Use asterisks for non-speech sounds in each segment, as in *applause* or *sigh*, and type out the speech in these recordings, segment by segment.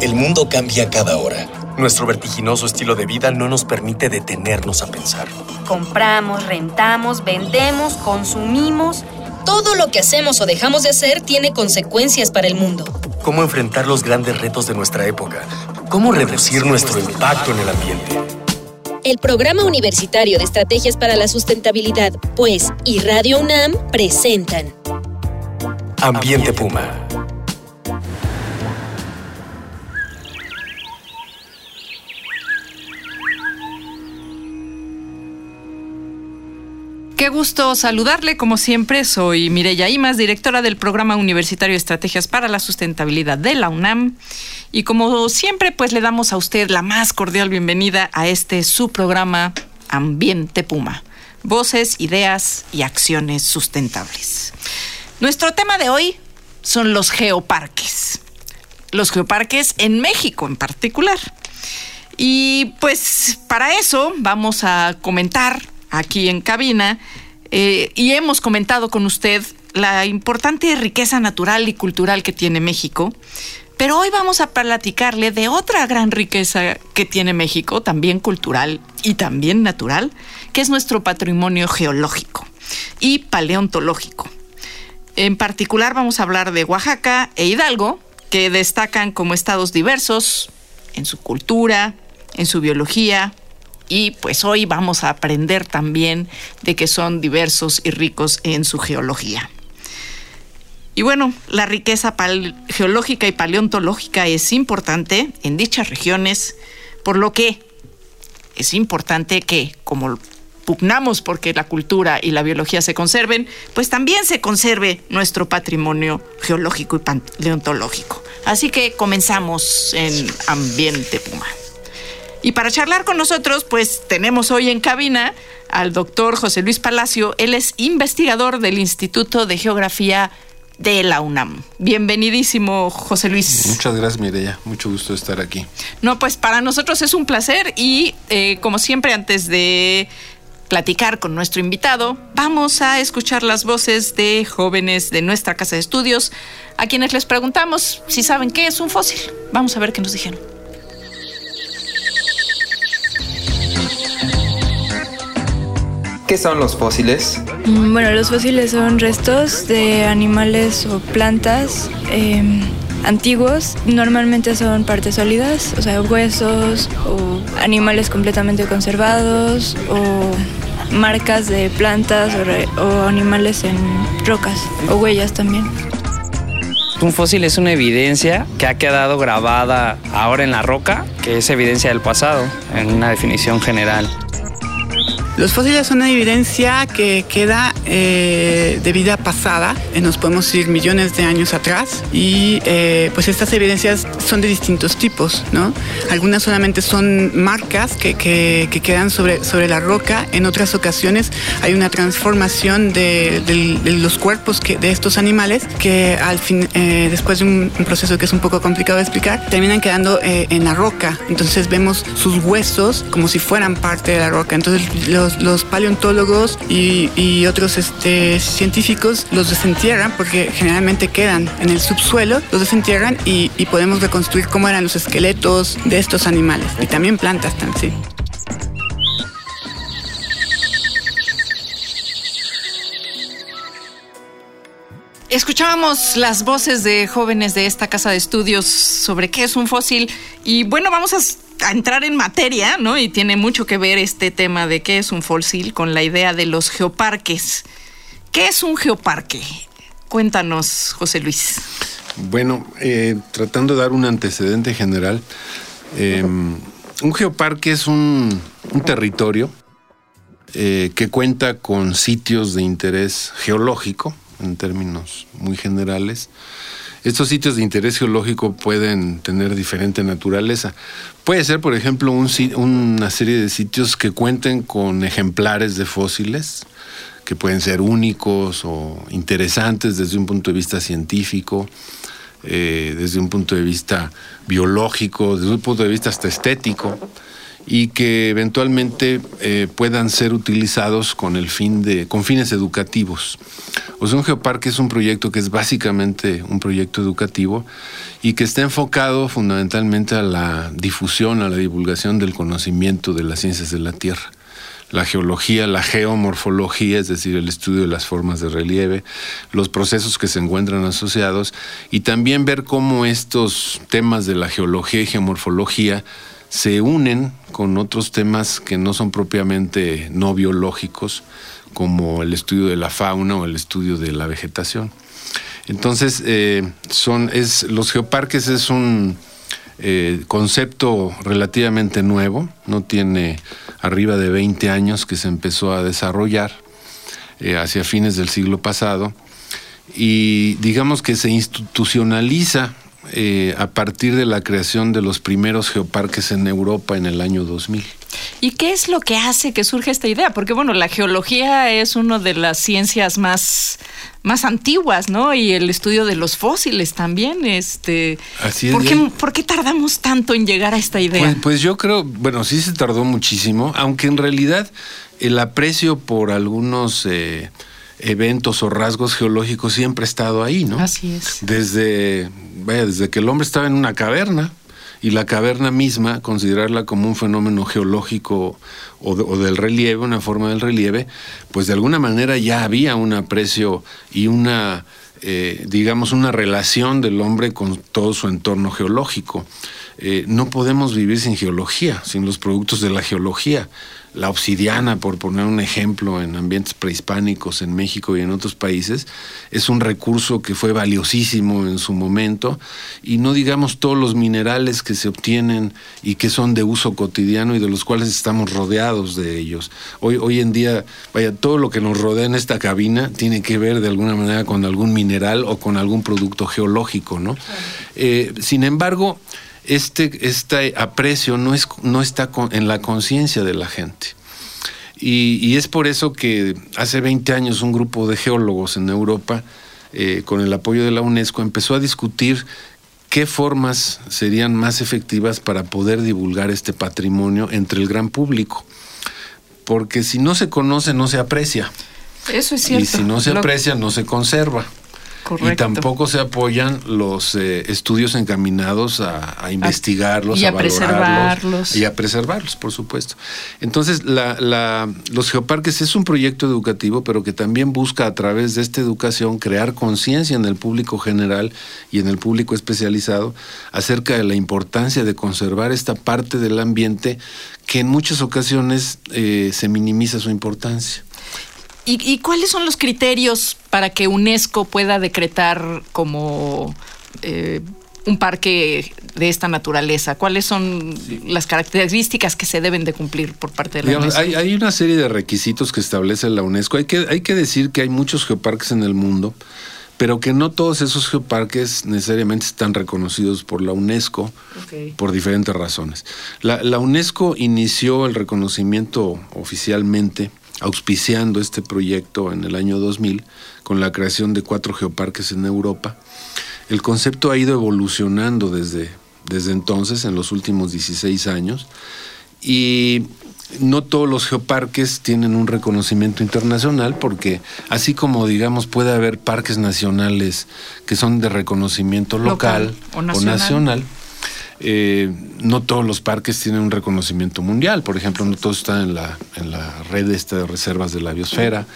El mundo cambia cada hora. Nuestro vertiginoso estilo de vida no nos permite detenernos a pensar. Compramos, rentamos, vendemos, consumimos. Todo lo que hacemos o dejamos de hacer tiene consecuencias para el mundo. ¿Cómo enfrentar los grandes retos de nuestra época? ¿Cómo reducir nuestro impacto en el ambiente? El Programa Universitario de Estrategias para la Sustentabilidad, pues, y Radio UNAM presentan Ambiente Puma. Gusto saludarle, como siempre, soy Mireya Imas, directora del Programa Universitario Estrategias para la Sustentabilidad de la UNAM. Y como siempre, pues le damos a usted la más cordial bienvenida a este su programa Ambiente Puma. Voces, ideas y acciones sustentables. Nuestro tema de hoy son los geoparques. Los geoparques en México en particular. Y pues para eso vamos a comentar aquí en cabina eh, y hemos comentado con usted la importante riqueza natural y cultural que tiene México. Pero hoy vamos a platicarle de otra gran riqueza que tiene México, también cultural y también natural, que es nuestro patrimonio geológico y paleontológico. En particular vamos a hablar de Oaxaca e Hidalgo, que destacan como estados diversos en su cultura, en su biología, y pues hoy vamos a aprender también de que son diversos y ricos en su geología. Y bueno, la riqueza geológica y paleontológica es importante en dichas regiones, por lo que es importante que, como pugnamos porque la cultura y la biología se conserven, pues también se conserve nuestro patrimonio geológico y paleontológico. Así que comenzamos en Ambiente Puma. Y para charlar con nosotros, pues tenemos hoy en cabina al doctor José Luis Palacio. Él es investigador del Instituto de Geografía de la UNAM. Bienvenidísimo, José Luis. Muchas gracias, Mireya. Mucho gusto estar aquí. No, pues para nosotros es un placer y eh, como siempre antes de platicar con nuestro invitado, vamos a escuchar las voces de jóvenes de nuestra casa de estudios, a quienes les preguntamos si saben qué es un fósil. Vamos a ver qué nos dijeron. ¿Qué son los fósiles? Mm, bueno, los fósiles son restos de animales o plantas em, antiguos. Normalmente son partes sólidas, o sea, huesos o animales completamente conservados o marcas de plantas o, o animales en rocas o huellas también. Un fósil es una evidencia que ha quedado grabada ahora en la roca, que es evidencia del pasado, en una definición general. Los fósiles son una evidencia que queda eh, de vida pasada, eh, nos podemos ir millones de años atrás y eh, pues estas evidencias son de distintos tipos, ¿no? Algunas solamente son marcas que, quedan sobre, sobre la roca, en otras ocasiones hay una transformación de, los cuerpos de estos animales que al fin, después de un, proceso que es un poco complicado de explicar, terminan quedando en la roca, entonces vemos sus huesos como si fueran parte de la roca, entonces los, paleontólogos y, otros este, científicos los desentierran porque generalmente quedan en el subsuelo, los desentierran y, podemos reconstruir cómo eran los esqueletos de estos animales y también plantas, sí. Escuchábamos las voces de jóvenes de esta casa de estudios sobre qué es un fósil y bueno, vamos a a entrar en materia, ¿no? Y tiene mucho que ver este tema de qué es un fósil con la idea de los geoparques. ¿Qué es un geoparque? Cuéntanos, José Luis. Bueno, eh, tratando de dar un antecedente general, em, un geoparque es un, territorio eh, que cuenta con sitios de interés geológico, en términos muy generales, estos sitios de interés geológico pueden tener diferente naturaleza. Puede ser, por ejemplo, una serie de sitios que cuenten con ejemplares de fósiles, que pueden ser únicos o interesantes desde un punto de vista científico, eh, desde un punto de vista biológico, desde un punto de vista hasta estético. Y que eventualmente eh, puedan ser utilizados con el fin de con fines educativos. O sea, un geoparque es un proyecto que es básicamente un proyecto educativo y que está enfocado fundamentalmente a la difusión, a la divulgación del conocimiento de las ciencias de la Tierra la geología, la geomorfología, es decir, el estudio de las formas de relieve, los procesos que se encuentran asociados y también ver cómo estos temas de la geología y geomorfología se unen con otros temas que no son propiamente no biológicos, como el estudio de la fauna o el estudio de la vegetación. Entonces, eh, son, es, los geoparques es un eh, concepto relativamente nuevo, no tiene arriba de 20 años que se empezó a desarrollar eh, hacia fines del siglo pasado y digamos que se institucionaliza eh, a partir de la creación de los primeros geoparques en Europa en el año 2000. ¿Y qué es lo que hace que surja esta idea? Porque bueno, la geología es una de las ciencias más, más antiguas, ¿no? Y el estudio de los fósiles también. Este, Así es. ¿por, qué, ¿Por qué tardamos tanto en llegar a esta idea? Pues, pues yo creo, bueno, sí se tardó muchísimo, aunque en realidad el aprecio por algunos... Eh, eventos o rasgos geológicos siempre ha estado ahí, ¿no? Así es. Desde, vaya, desde que el hombre estaba en una caverna y la caverna misma, considerarla como un fenómeno geológico o, o, del relieve, una forma del relieve, pues de alguna manera ya había un aprecio y una, eh, digamos, una relación del hombre con todo su entorno geológico. Eh, no podemos vivir sin geología, sin los productos de la geología la obsidiana, por poner un ejemplo, en ambientes prehispánicos en México y en otros países, es un recurso que fue valiosísimo en su momento y no digamos todos los minerales que se obtienen y que son de uso cotidiano y de los cuales estamos rodeados de ellos. Hoy, hoy en día, vaya, todo lo que nos rodea en esta cabina tiene que ver de alguna manera con algún mineral o con algún producto geológico, ¿no? Eh, sin embargo, este, este aprecio no, es, no está en la conciencia de la gente. Y, y, es por eso que hace 20 años un grupo de geólogos en Europa, eh, con el apoyo de la UNESCO, empezó a discutir qué formas serían más efectivas para poder divulgar este patrimonio entre el gran público. Porque si no se conoce, no se aprecia. Eso es cierto. Y si no se aprecia, no se conserva. Correcto. Y tampoco se apoyan los eh, estudios encaminados a, a investigarlos, y a, a preservarlos. Y a preservarlos, por supuesto. Entonces, la, la, los geoparques es un proyecto educativo, pero que también busca a través de esta educación crear conciencia en el público general y en el público especializado acerca de la importancia de conservar esta parte del ambiente que en muchas ocasiones eh, se minimiza su importancia. ¿Y, ¿Y, cuáles son los criterios para que UNESCO pueda decretar como eh, un parque de esta naturaleza? ¿Cuáles son las características que se deben de cumplir por parte de la Digamos, UNESCO? Hay, hay, una serie de requisitos que establece la UNESCO. Hay que, hay que decir que hay muchos geoparques en el mundo, pero que no todos esos geoparques necesariamente están reconocidos por la UNESCO okay. por diferentes razones. La, la UNESCO inició el reconocimiento oficialmente auspiciando este proyecto en el año 2000 con la creación de cuatro geoparques en Europa. El concepto ha ido evolucionando desde, desde entonces, en los últimos 16 años, y no todos los geoparques tienen un reconocimiento internacional porque así como digamos puede haber parques nacionales que son de reconocimiento local, local o nacional, o nacional eh, no todos los parques tienen un reconocimiento mundial. Por ejemplo, no todos están en la, en la red esta de reservas de la biosfera.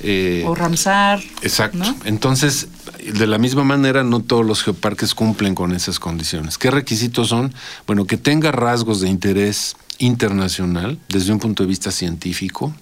Eh, o Ramsar. Exacto. ¿no? Entonces, de la misma manera, no todos los geoparques cumplen con esas condiciones. ¿Qué requisitos son? Bueno, que tenga rasgos de interés internacional desde un punto de vista científico,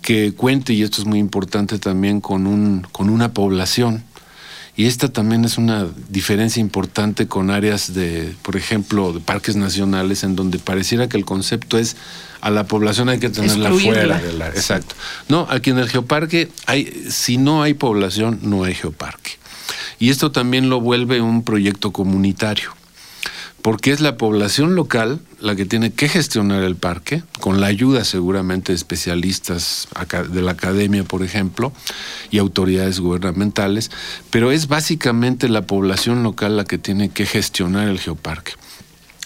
que cuente, y esto es muy importante también, con, un, con una población y esta también es una diferencia importante con áreas de, por ejemplo, de parques nacionales, en donde pareciera que el concepto es a la población hay que tenerla fuera de la. Exacto. No, aquí en el geoparque hay, si no hay población, no hay geoparque. Y esto también lo vuelve un proyecto comunitario porque es la población local la que tiene que gestionar el parque, con la ayuda seguramente de especialistas de la academia, por ejemplo, y autoridades gubernamentales, pero es básicamente la población local la que tiene que gestionar el geoparque.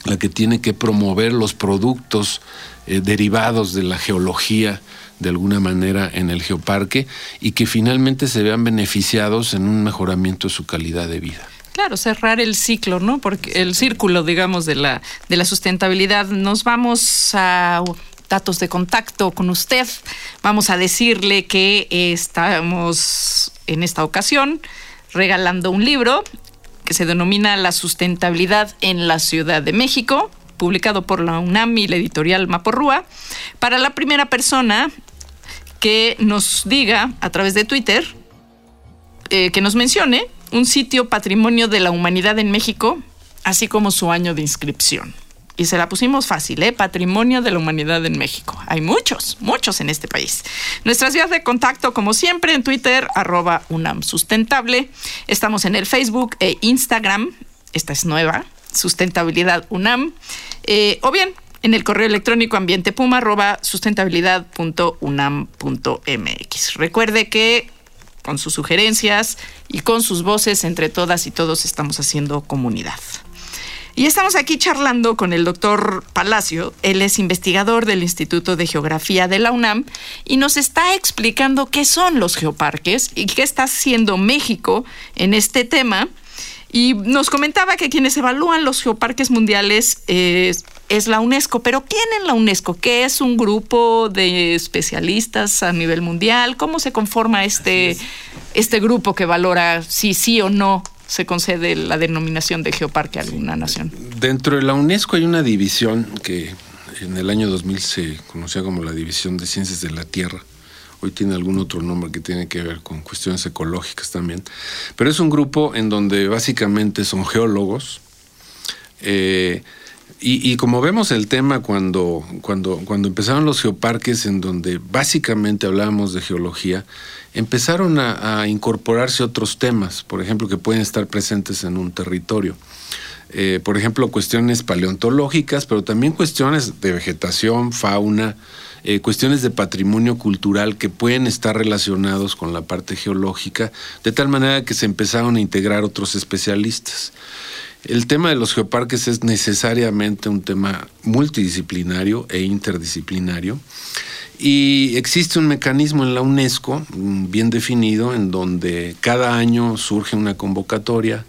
la que tiene que promover los productos eh, derivados de la geología de alguna manera en el geoparque y que finalmente se vean beneficiados en un mejoramiento de su calidad de vida. Claro, cerrar el ciclo, ¿no? Porque el círculo, digamos, de la, de la sustentabilidad. Nos vamos a datos de contacto con usted. Vamos a decirle que estamos en esta ocasión regalando un libro que se denomina La sustentabilidad en la Ciudad de México, publicado por la UNAM y la editorial Maporrúa, para la primera persona que nos diga a través de Twitter, eh, que nos mencione un sitio patrimonio de la humanidad en México, así como su año de inscripción. Y se la pusimos fácil, ¿eh? Patrimonio de la Humanidad en México. Hay muchos, muchos en este país. Nuestras vías de contacto, como siempre, en Twitter, arroba UNAM Sustentable. Estamos en el Facebook e Instagram. Esta es nueva, Sustentabilidad UNAM. Eh, o bien, en el correo electrónico ambientepuma arroba sustentabilidad.unam.mx. Recuerde que con sus sugerencias y con sus voces, entre todas y todos estamos haciendo comunidad. Y estamos aquí charlando con el doctor Palacio. Él es investigador del Instituto de Geografía de la UNAM y nos está explicando qué son los geoparques y qué está haciendo México en este tema. Y nos comentaba que quienes evalúan los geoparques mundiales eh, es la UNESCO. Pero ¿quién en la UNESCO? ¿Qué es un grupo de especialistas a nivel mundial? ¿Cómo se conforma este, este grupo que valora si sí o no se concede la denominación de geoparque a alguna nación? Dentro de la UNESCO hay una división que en el año 2000 se conocía como la División de Ciencias de la Tierra. Hoy tiene algún otro nombre que tiene que ver con cuestiones ecológicas también. Pero es un grupo en donde básicamente son geólogos. Eh, y, como vemos el tema cuando, cuando, cuando empezaron los geoparques, en donde básicamente hablábamos de geología, empezaron a, incorporarse otros temas, por ejemplo, que pueden estar presentes en un territorio. Eh, por ejemplo, cuestiones paleontológicas, pero también cuestiones de vegetación, fauna, eh, cuestiones de patrimonio cultural que pueden estar relacionados con la parte geológica, de tal manera que se empezaron a integrar otros especialistas. El tema de los geoparques es necesariamente un tema multidisciplinario e interdisciplinario. Y existe un mecanismo en la UNESCO mm, bien definido en donde cada año surge una convocatoria,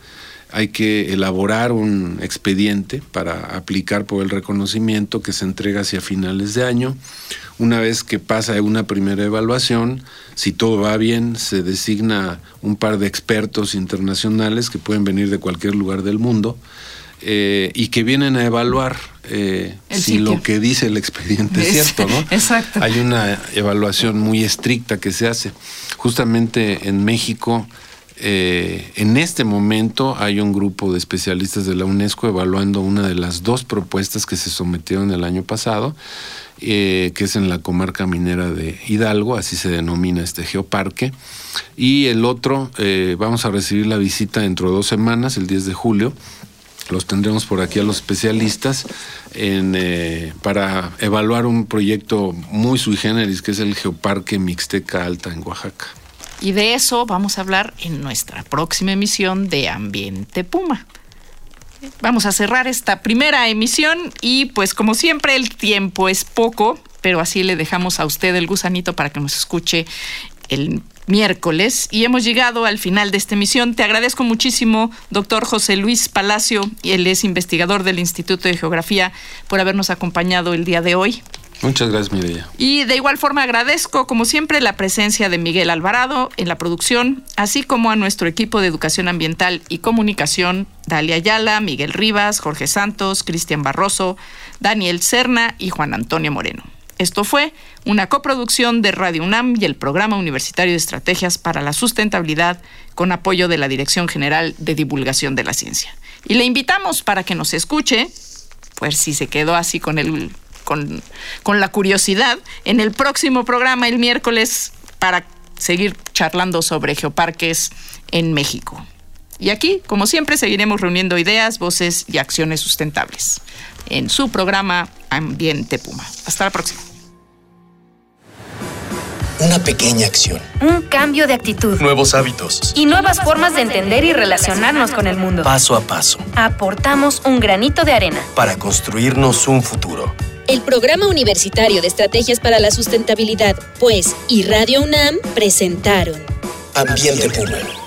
hay que elaborar un expediente para aplicar por el reconocimiento que se entrega hacia finales de año. Una vez que pasa una primera evaluación, si todo va bien, se designa un par de expertos internacionales que pueden venir de cualquier lugar del mundo eh, y que vienen a evaluar eh, si lo que dice el expediente es, cierto, ¿no? *laughs* Exacto. Hay una evaluación muy estricta que se hace. Justamente en México eh, en este momento hay un grupo de especialistas de la UNESCO evaluando una de las dos propuestas que se sometieron el año pasado, eh, que es en la comarca minera de Hidalgo, así se denomina este geoparque. Y el otro, eh, vamos a recibir la visita dentro de dos semanas, el 10 de julio. Los tendremos por aquí a los especialistas para evaluar un proyecto muy sui generis, que es el Geoparque Mixteca Alta en Oaxaca. Y de eso vamos a hablar en nuestra próxima emisión de Ambiente Puma. Vamos a cerrar esta primera emisión y pues como siempre el tiempo es poco, pero así le dejamos a usted el gusanito para que nos escuche el miércoles y hemos llegado al final de esta emisión. Te agradezco muchísimo, doctor José Luis Palacio, él es investigador del Instituto de Geografía, por habernos acompañado el día de hoy. Muchas gracias, Mireya. Y de igual forma agradezco, como siempre, la presencia de Miguel Alvarado en la producción, así como a nuestro equipo de Educación Ambiental y Comunicación, Dalia Ayala, Miguel Rivas, Jorge Santos, Cristian Barroso, Daniel Cerna y Juan Antonio Moreno. Esto fue una coproducción de Radio UNAM y el Programa Universitario de Estrategias para la Sustentabilidad con apoyo de la Dirección General de Divulgación de la Ciencia. Y le invitamos para que nos escuche, pues si se quedó así con el con, con la curiosidad en el próximo programa el miércoles para seguir charlando sobre geoparques en México. Y aquí, como siempre, seguiremos reuniendo ideas, voces y acciones sustentables en su programa Ambiente Puma. Hasta la próxima. Una pequeña acción. Un cambio de actitud. Nuevos hábitos. Y nuevas formas de entender y relacionarnos con el mundo. Paso a paso. Aportamos un granito de arena. Para construirnos un futuro. El Programa Universitario de Estrategias para la Sustentabilidad, pues, y Radio UNAM presentaron Ambiente Puma.